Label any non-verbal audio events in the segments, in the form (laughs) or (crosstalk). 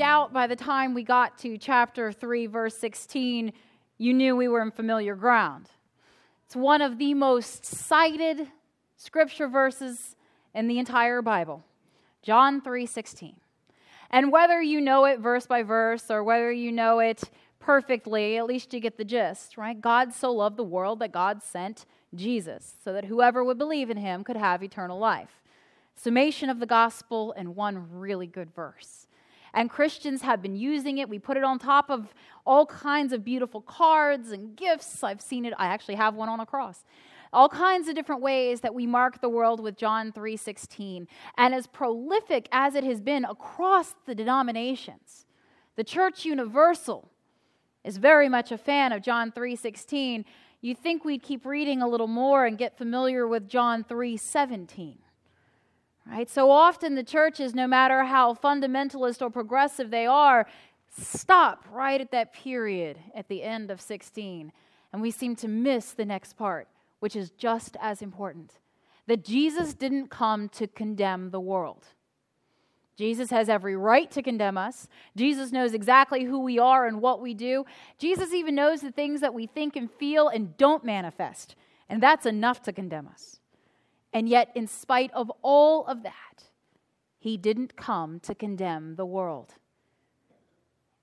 Doubt by the time we got to chapter 3, verse 16, you knew we were in familiar ground. It's one of the most cited scripture verses in the entire Bible. John 3:16. And whether you know it verse by verse or whether you know it perfectly, at least you get the gist, right? God so loved the world that God sent Jesus so that whoever would believe in him could have eternal life. Summation of the gospel in one really good verse and Christians have been using it. We put it on top of all kinds of beautiful cards and gifts. I've seen it. I actually have one on a cross. All kinds of different ways that we mark the world with John 3:16. And as prolific as it has been across the denominations, the Church Universal is very much a fan of John 3:16. You think we'd keep reading a little more and get familiar with John 3:17. Right? So often the churches, no matter how fundamentalist or progressive they are, stop right at that period at the end of 16. And we seem to miss the next part, which is just as important that Jesus didn't come to condemn the world. Jesus has every right to condemn us. Jesus knows exactly who we are and what we do. Jesus even knows the things that we think and feel and don't manifest. And that's enough to condemn us. And yet, in spite of all of that, he didn't come to condemn the world.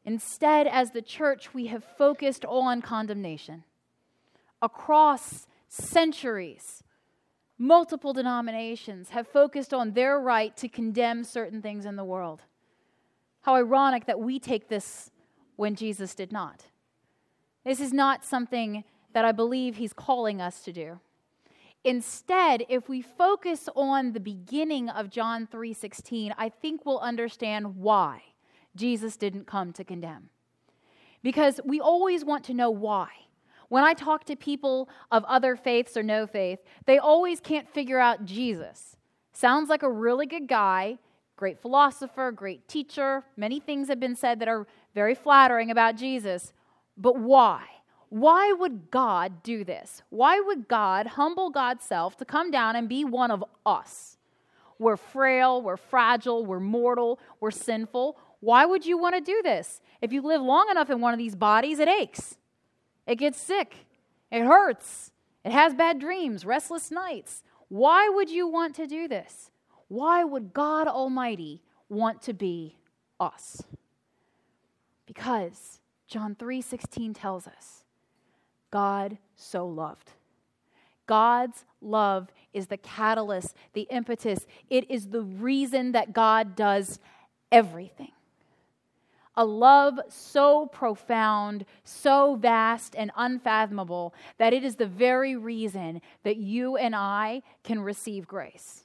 Instead, as the church, we have focused on condemnation. Across centuries, multiple denominations have focused on their right to condemn certain things in the world. How ironic that we take this when Jesus did not. This is not something that I believe he's calling us to do. Instead, if we focus on the beginning of John 3:16, I think we'll understand why Jesus didn't come to condemn. Because we always want to know why. When I talk to people of other faiths or no faith, they always can't figure out Jesus. Sounds like a really good guy, great philosopher, great teacher. Many things have been said that are very flattering about Jesus. But why? Why would God do this? Why would God humble God's self to come down and be one of us? We're frail, we're fragile, we're mortal, we're sinful. Why would you want to do this? If you live long enough in one of these bodies, it aches, it gets sick, it hurts, it has bad dreams, restless nights. Why would you want to do this? Why would God Almighty want to be us? Because John 3:16 tells us God so loved. God's love is the catalyst, the impetus. It is the reason that God does everything. A love so profound, so vast and unfathomable that it is the very reason that you and I can receive grace.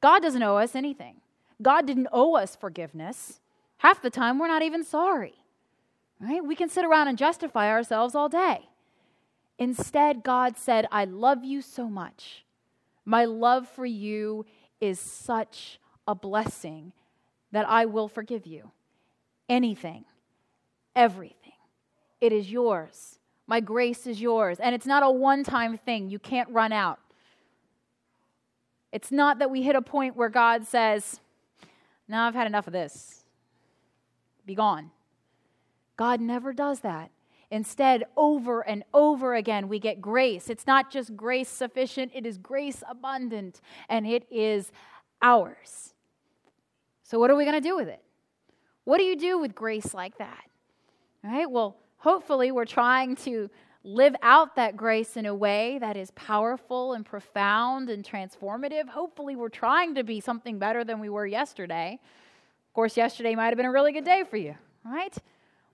God doesn't owe us anything. God didn't owe us forgiveness. Half the time, we're not even sorry. Right? We can sit around and justify ourselves all day. Instead, God said, I love you so much. My love for you is such a blessing that I will forgive you. Anything, everything. It is yours. My grace is yours. And it's not a one time thing, you can't run out. It's not that we hit a point where God says, Now I've had enough of this. Be gone. God never does that. Instead, over and over again, we get grace. It's not just grace sufficient, it is grace abundant, and it is ours. So, what are we going to do with it? What do you do with grace like that? All right, well, hopefully, we're trying to live out that grace in a way that is powerful and profound and transformative. Hopefully, we're trying to be something better than we were yesterday. Of course, yesterday might have been a really good day for you, right?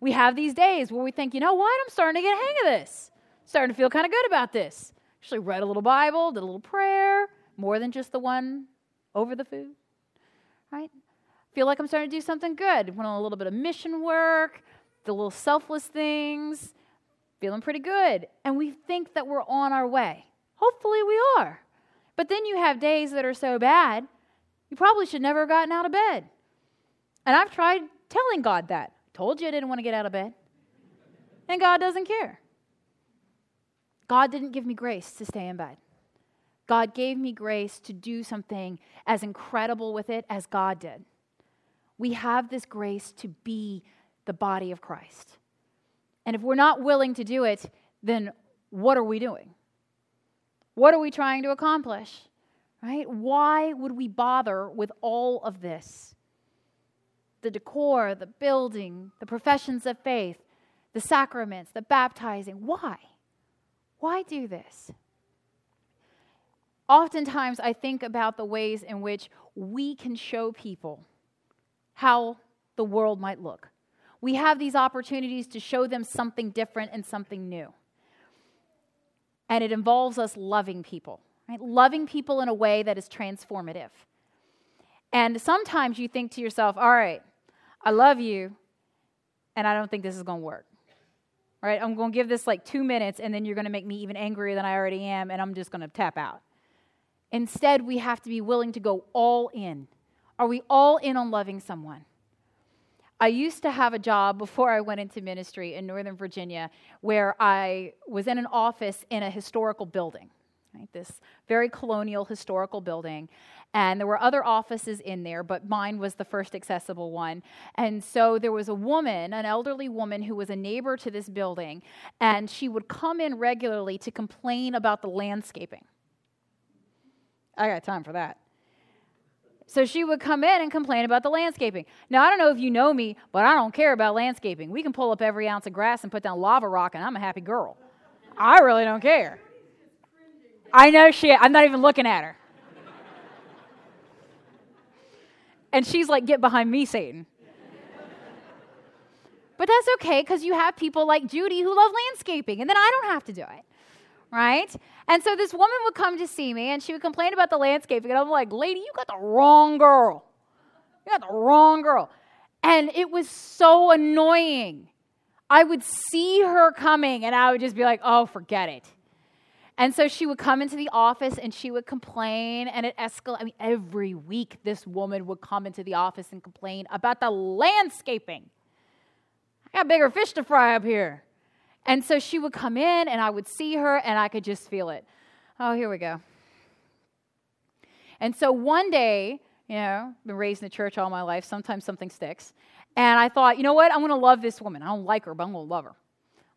We have these days where we think, you know what, I'm starting to get a hang of this. Starting to feel kind of good about this. Actually, read a little Bible, did a little prayer, more than just the one over the food, right? Feel like I'm starting to do something good. Went on a little bit of mission work, the little selfless things, feeling pretty good. And we think that we're on our way. Hopefully, we are. But then you have days that are so bad, you probably should never have gotten out of bed. And I've tried telling God that. Told you I didn't want to get out of bed. And God doesn't care. God didn't give me grace to stay in bed. God gave me grace to do something as incredible with it as God did. We have this grace to be the body of Christ. And if we're not willing to do it, then what are we doing? What are we trying to accomplish? Right? Why would we bother with all of this? The decor, the building, the professions of faith, the sacraments, the baptizing. Why? Why do this? Oftentimes, I think about the ways in which we can show people how the world might look. We have these opportunities to show them something different and something new. And it involves us loving people, right? Loving people in a way that is transformative. And sometimes you think to yourself, all right, I love you, and I don't think this is going to work. Right? I'm going to give this like two minutes, and then you're going to make me even angrier than I already am, and I'm just going to tap out. Instead, we have to be willing to go all in. Are we all in on loving someone? I used to have a job before I went into ministry in Northern Virginia where I was in an office in a historical building, right? This very colonial historical building. And there were other offices in there, but mine was the first accessible one. And so there was a woman, an elderly woman, who was a neighbor to this building, and she would come in regularly to complain about the landscaping. I got time for that. So she would come in and complain about the landscaping. Now, I don't know if you know me, but I don't care about landscaping. We can pull up every ounce of grass and put down lava rock, and I'm a happy girl. I really don't care. I know she, I'm not even looking at her. And she's like, Get behind me, Satan. But that's okay because you have people like Judy who love landscaping, and then I don't have to do it right? And so this woman would come to see me and she would complain about the landscaping. And I'm like, lady, you got the wrong girl. You got the wrong girl. And it was so annoying. I would see her coming and I would just be like, oh, forget it. And so she would come into the office and she would complain and it escalated. I mean, every week this woman would come into the office and complain about the landscaping. I got bigger fish to fry up here. And so she would come in and I would see her and I could just feel it. Oh, here we go. And so one day, you know, I've been raised in the church all my life, sometimes something sticks. And I thought, you know what? I'm going to love this woman. I don't like her, but I'm going to love her.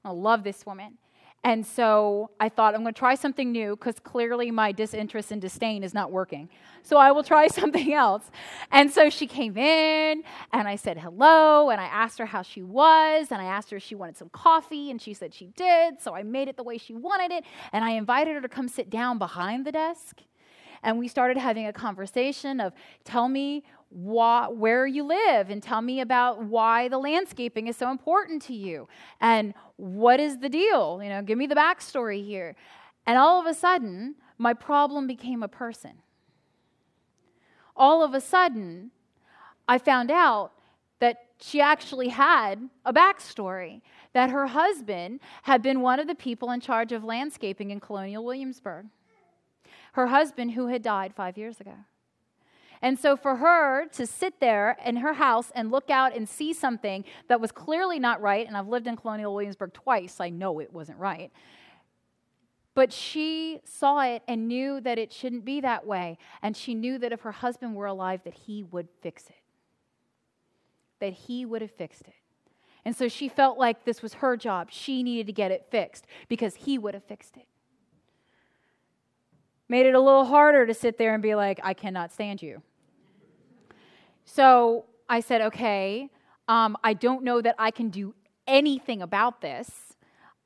To love this woman. And so I thought, I'm going to try something new because clearly my disinterest and disdain is not working. So I will try (laughs) something else. And so she came in and I said hello and I asked her how she was and I asked her if she wanted some coffee and she said she did. So I made it the way she wanted it and I invited her to come sit down behind the desk. And we started having a conversation of tell me why, where you live and tell me about why the landscaping is so important to you and what is the deal? You know, give me the backstory here. And all of a sudden, my problem became a person. All of a sudden, I found out that she actually had a backstory, that her husband had been one of the people in charge of landscaping in colonial Williamsburg. Her husband, who had died five years ago. And so for her to sit there in her house and look out and see something that was clearly not right, and I've lived in Colonial Williamsburg twice, I know it wasn't right. But she saw it and knew that it shouldn't be that way. And she knew that if her husband were alive, that he would fix it. That he would have fixed it. And so she felt like this was her job. She needed to get it fixed because he would have fixed it. Made it a little harder to sit there and be like, I cannot stand you. So I said, okay, um, I don't know that I can do anything about this.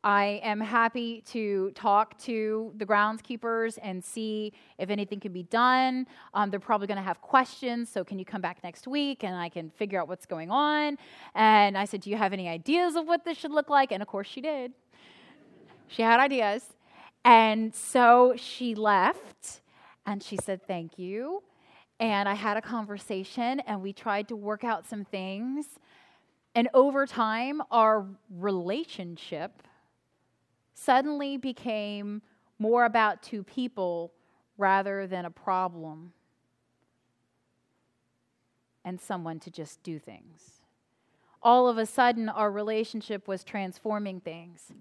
I am happy to talk to the groundskeepers and see if anything can be done. Um, they're probably going to have questions, so can you come back next week and I can figure out what's going on? And I said, Do you have any ideas of what this should look like? And of course, she did. she had ideas. And so she left and she said, Thank you and I had a conversation and we tried to work out some things. And over time, our relationship suddenly became more about two people rather than a problem and someone to just do things. All of a sudden, our relationship was transforming things.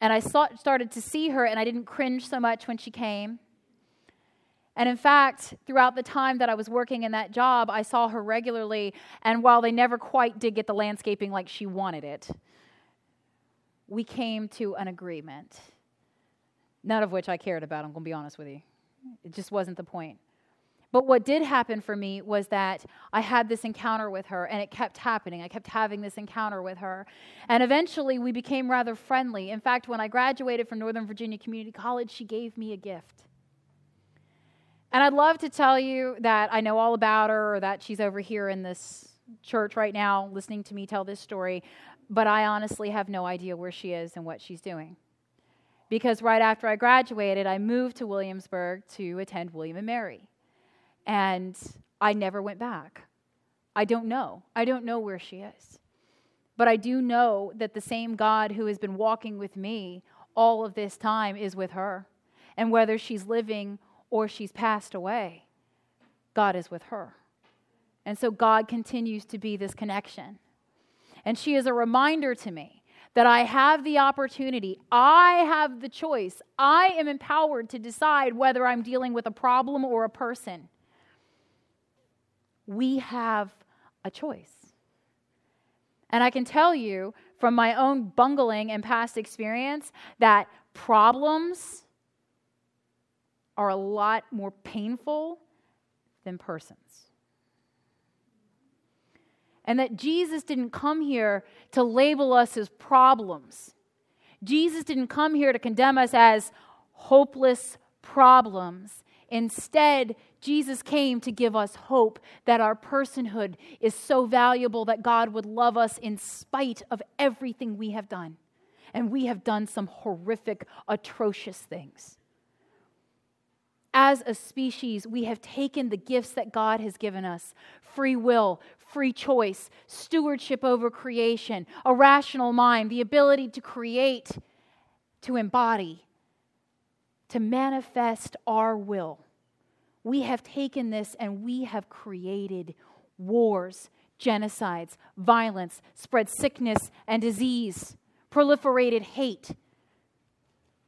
And I saw, started to see her, and I didn't cringe so much when she came. And in fact, throughout the time that I was working in that job, I saw her regularly. And while they never quite did get the landscaping like she wanted it, we came to an agreement. None of which I cared about, I'm going to be honest with you. It just wasn't the point. But what did happen for me was that I had this encounter with her, and it kept happening. I kept having this encounter with her. And eventually, we became rather friendly. In fact, when I graduated from Northern Virginia Community College, she gave me a gift. And I'd love to tell you that I know all about her or that she's over here in this church right now listening to me tell this story, but I honestly have no idea where she is and what she's doing. Because right after I graduated, I moved to Williamsburg to attend William and Mary. And I never went back. I don't know. I don't know where she is. But I do know that the same God who has been walking with me all of this time is with her. And whether she's living or she's passed away, God is with her. And so God continues to be this connection. And she is a reminder to me that I have the opportunity, I have the choice, I am empowered to decide whether I'm dealing with a problem or a person we have a choice. And I can tell you from my own bungling and past experience that problems are a lot more painful than persons. And that Jesus didn't come here to label us as problems. Jesus didn't come here to condemn us as hopeless problems. Instead, Jesus came to give us hope that our personhood is so valuable that God would love us in spite of everything we have done. And we have done some horrific, atrocious things. As a species, we have taken the gifts that God has given us free will, free choice, stewardship over creation, a rational mind, the ability to create, to embody, to manifest our will we have taken this and we have created wars, genocides, violence, spread sickness and disease, proliferated hate,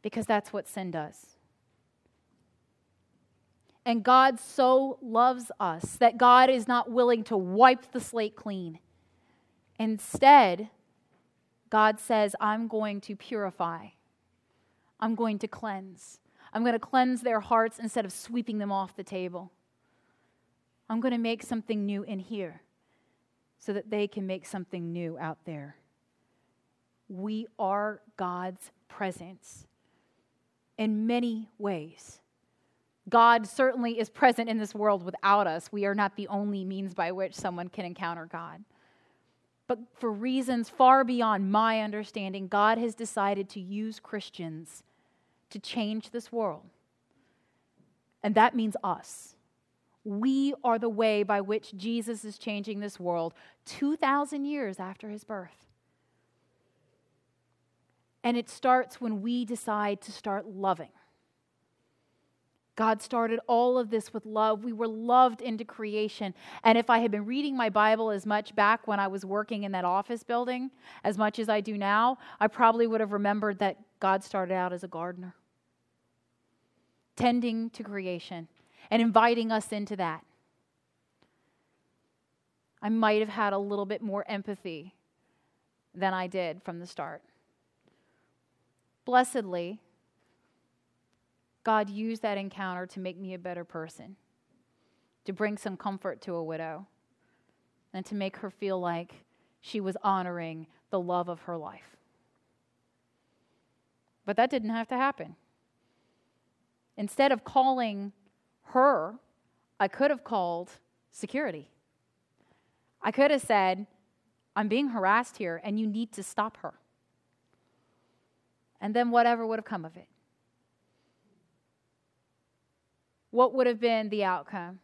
because that's what sin does. And God so loves us that God is not willing to wipe the slate clean. Instead, God says, I'm going to purify, I'm going to cleanse. I'm going to cleanse their hearts instead of sweeping them off the table. I'm going to make something new in here so that they can make something new out there. We are God's presence in many ways. God certainly is present in this world without us. We are not the only means by which someone can encounter God. But for reasons far beyond my understanding, God has decided to use Christians to change this world. And that means us. We are the way by which Jesus is changing this world 2,000 years after his birth. And it starts when we decide to start loving. God started all of this with love. We were loved into creation. And if I had been reading my Bible as much back when I was working in that office building as much as I do now, I probably would have remembered that God started out as a gardener tending to creation and inviting us into that. I might have had a little bit more empathy than I did from the start. Blessedly, God used that encounter to make me a better person, to bring some comfort to a widow, and to make her feel like she was honoring the love of her life. But that didn't have to happen. Instead of calling her, I could have called security. I could have said, I'm being harassed here and you need to stop her. And then whatever would have come of it. What would have been the outcome?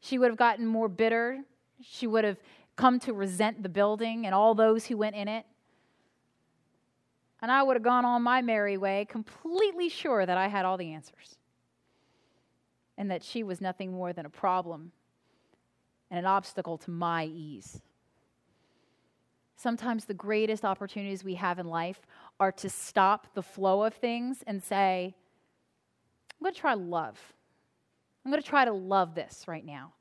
She would have gotten more bitter. She would have come to resent the building and all those who went in it. And I would have gone on my merry way, completely sure that I had all the answers and that she was nothing more than a problem and an obstacle to my ease. Sometimes the greatest opportunities we have in life are to stop the flow of things and say, I'm going to try love. I'm going to try to love this right now.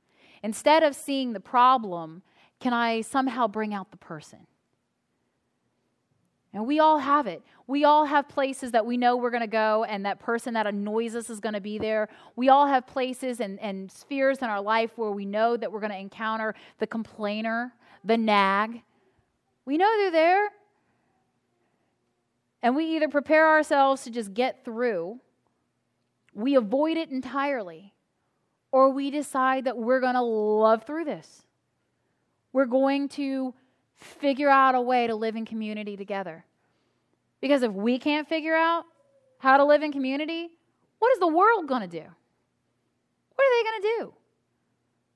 Instead of seeing the problem, can I somehow bring out the person? And we all have it. We all have places that we know we're going to go, and that person that annoys us is going to be there. We all have places and, and spheres in our life where we know that we're going to encounter the complainer, the nag. We know they're there. And we either prepare ourselves to just get through, we avoid it entirely, or we decide that we're going to love through this. We're going to figure out a way to live in community together. Because if we can't figure out how to live in community, what is the world going to do? What are they going to do?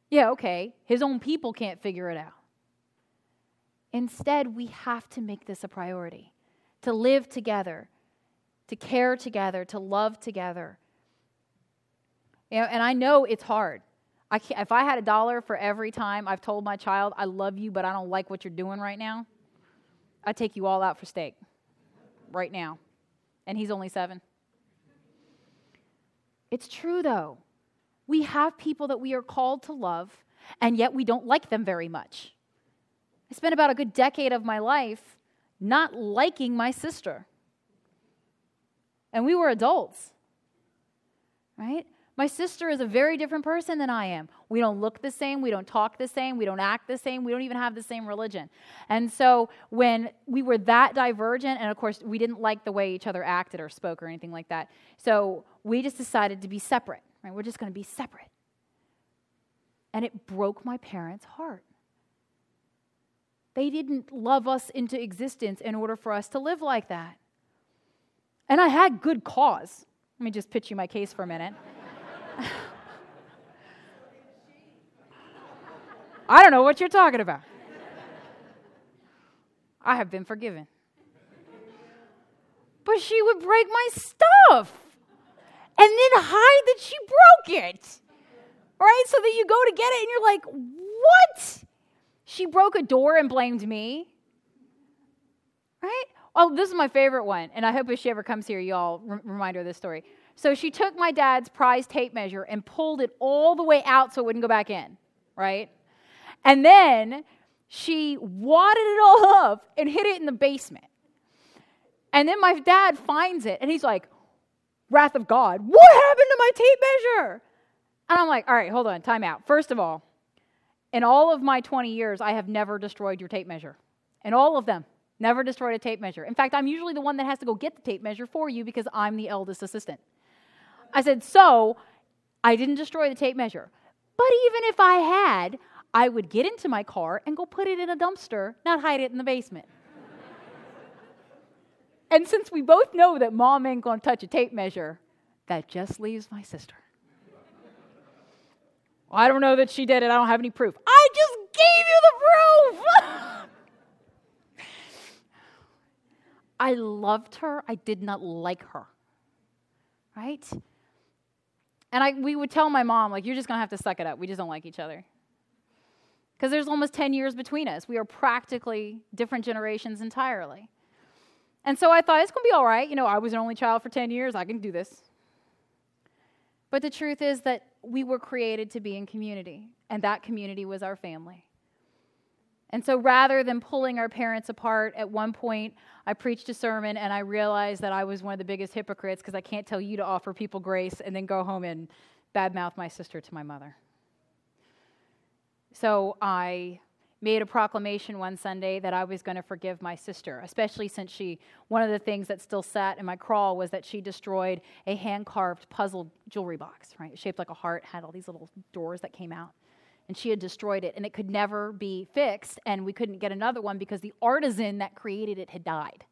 Yeah, okay, his own people can't figure it out. Instead, we have to make this a priority to live together, to care together, to love together. You know, and I know it's hard. I if I had a dollar for every time I've told my child, I love you, but I don't like what you're doing right now, I'd take you all out for steak right now. And he's only seven. It's true, though. We have people that we are called to love, and yet we don't like them very much. I spent about a good decade of my life not liking my sister. And we were adults, right? My sister is a very different person than I am. We don't look the same. We don't talk the same. We don't act the same. We don't even have the same religion. And so when we were that divergent, and of course, we didn't like the way each other acted or spoke or anything like that. So we just decided to be separate, right? We're just going to be separate. And it broke my parents' heart. They didn't love us into existence in order for us to live like that. And I had good cause. Let me just pitch you my case for a minute. (laughs) I don't know what you're talking about. I have been forgiven. But she would break my stuff and then hide that she broke it. Right? So that you go to get it and you're like, what? She broke a door and blamed me. Right? Oh, this is my favorite one. And I hope if she ever comes here, you all remind her of this story. So she took my dad's prize tape measure and pulled it all the way out so it wouldn't go back in, right? And then she wadded it all (laughs) up and hid it in the basement. And then my dad finds it and he's like, Wrath of God, what happened to my tape measure? And I'm like, All right, hold on, time out. First of all, in all of my 20 years, I have never destroyed your tape measure. In all of them, never destroyed a tape measure. In fact, I'm usually the one that has to go get the tape measure for you because I'm the eldest assistant. I said, So I didn't destroy the tape measure. But even if I had, I would get into my car and go put it in a dumpster, not hide it in the basement. (laughs) and since we both know that mom ain't gonna touch a tape measure, that just leaves my sister. well, I don't know that she did it. I don't have any proof. I just gave you the proof. (laughs) I loved her. I did not like her. Right? And I, we would tell my mom, like, you're just going to have to suck it up. We just don't like each other. Because there's almost 10 years between us. We are practically different generations entirely. And so I thought, it's going to be all right. You know, I was an only child for 10 years. I can do this. But the truth is that we were created to be in community, and that community was our family. And so rather than pulling our parents apart, at one point I preached a sermon and I realized that I was one of the biggest hypocrites because I can't tell you to offer people grace and then go home and badmouth my sister to my mother. So I made a proclamation one Sunday that I was going to forgive my sister, especially since she, one of the things that still sat in my crawl was that she destroyed a hand carved puzzle jewelry box, right? Shaped like a heart, had all these little doors that came out and she had destroyed it and it could never be fixed and we couldn't get another one because the artisan that created it had died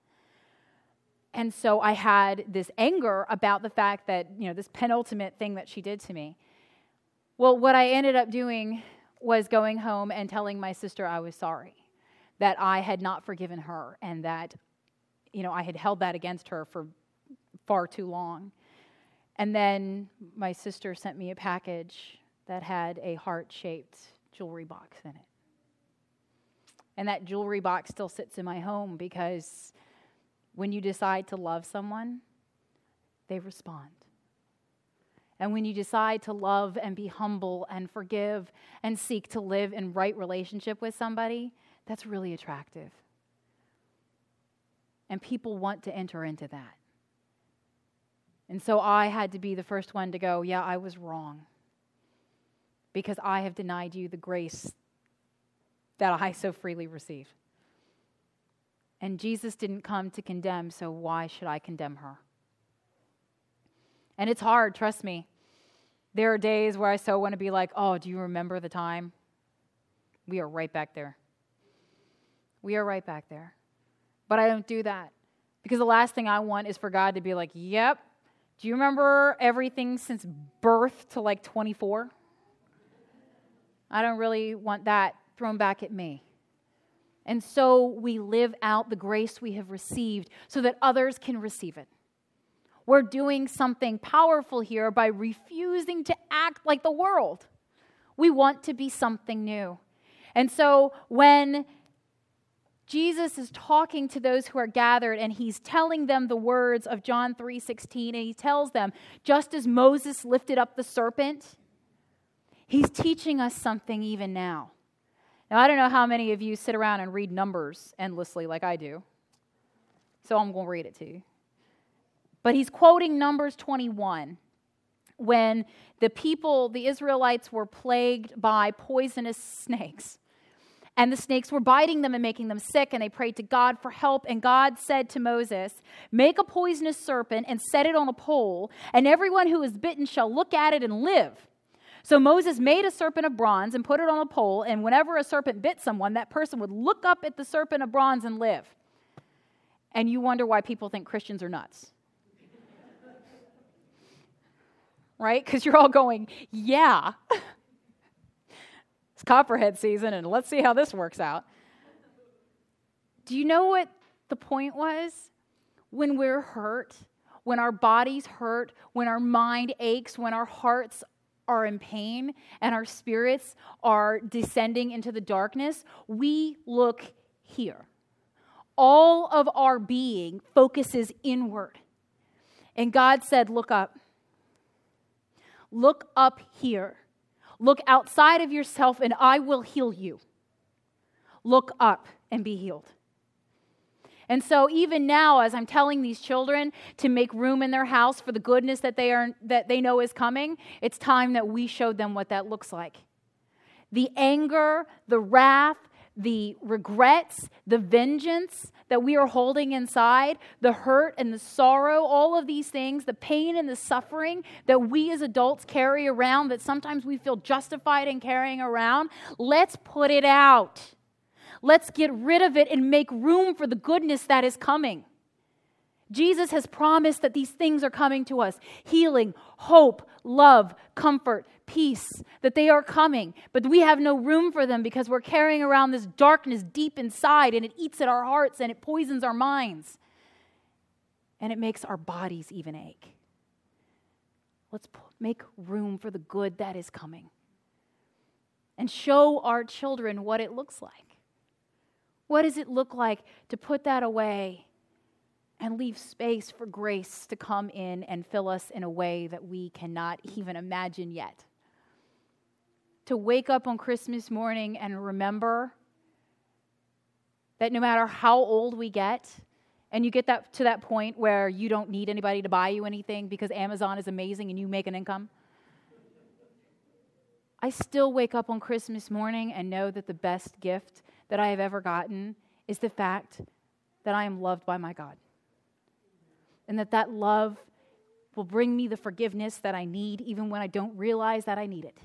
and so i had this anger about the fact that you know this penultimate thing that she did to me well what i ended up doing was going home and telling my sister I was sorry, that I had not forgiven her, and that, you know, I had held that against her for far too long. And then my sister sent me a package that had a heart shaped jewelry box in it. And that jewelry box still sits in my home because when you decide to love someone, they respond. And when you decide to love and be humble and forgive and seek to live in right relationship with somebody, that's really attractive. And people want to enter into that. And so I had to be the first one to go, Yeah, I was wrong. Because I have denied you the grace that I so freely receive. And Jesus didn't come to condemn, so why should I condemn her? And it's hard, trust me. There are days where I so want to be like, oh, do you remember the time? We are right back there. We are right back there. But I don't do that because the last thing I want is for God to be like, yep, do you remember everything since birth to like 24? I don't really want that thrown back at me. And so we live out the grace we have received so that others can receive it. We're doing something powerful here by refusing to act like the world. We want to be something new. And so when Jesus is talking to those who are gathered and he's telling them the words of John 3:16 and he tells them just as Moses lifted up the serpent he's teaching us something even now. Now I don't know how many of you sit around and read numbers endlessly like I do. So I'm going to read it to you. But he's quoting Numbers 21 when the people, the Israelites, were plagued by poisonous (laughs) snakes. And the snakes were biting them and making them sick, and they prayed to God for help. And God said to Moses, Make a poisonous serpent and set it on a pole, and everyone who is bitten shall look at it and live. So Moses made a serpent of bronze and put it on a pole, and whenever a serpent bit someone, that person would look up at the serpent of bronze and live. And you wonder why people think Christians are nuts (laughs) right? Because you're all going, yeah. (laughs) it's copperhead season, and let's see how this works out. Do you know what the point was? When we're hurt, when our bodies hurt, when our mind aches, when our hearts are in pain and our spirits are descending into the darkness, we look here. All of our being focuses inward. And God said, Look up. Look up here. Look outside of yourself, and I will heal you. Look up and be healed. And so even now as I'm telling these children to make room in their house for the goodness that they are that they know is coming, it's time that we showed them what that looks like. The anger, the wrath, the regrets, the vengeance that we are holding inside, the hurt and the sorrow, all of these things, the pain and the suffering that we as adults carry around that sometimes we feel justified in carrying around, let's put it out. Let's get rid of it and make room for the goodness that is coming. Jesus has promised that these things are coming to us healing, hope, love, comfort, peace, that they are coming. But we have no room for them because we're carrying around this darkness deep inside and it eats at our hearts and it poisons our minds. And it makes our bodies even ache. Let's make room for the good that is coming and show our children what it looks like. What does it look like to put that away and leave space for grace to come in and fill us in a way that we cannot even imagine yet. To wake up on Christmas morning and remember that no matter how old we get, and you get that to that point where you don't need anybody to buy you anything because Amazon is amazing and you make an income. I still wake up on Christmas morning and know that the best gift that I have ever gotten is the fact that I am loved by my God and that that love will bring me the forgiveness that I need even when I don't realize that I need it.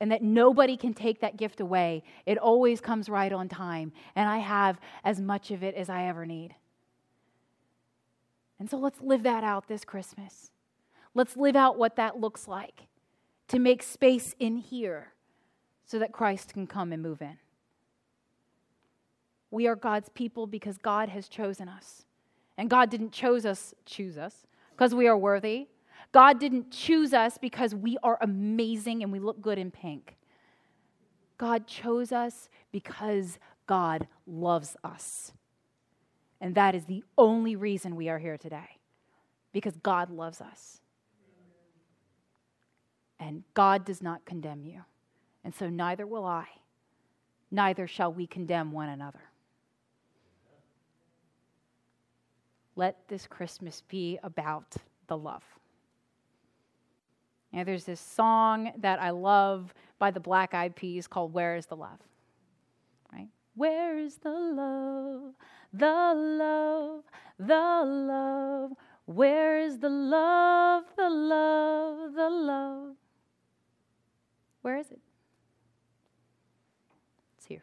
And that nobody can take that gift away. It always comes right on time, and I have as much of it as I ever need. And so let's live that out this Christmas. Let's live out what that looks like to make space in here so that Christ can come and move in. We are God's people because God has chosen us. And God didn't choose us, choose us, because we are worthy. God didn't choose us because we are amazing and we look good in pink. God chose us because God loves us. And that is the only reason we are here today, because God loves us. And God does not condemn you. And so neither will I, neither shall we condemn one another. Let this Christmas be about the love. You there's this song that I love by the Black Eyed Peas called Where is the Love? Right? Where is the love? The love, the love. Where is the love, the love, the love? Where is it? It's here.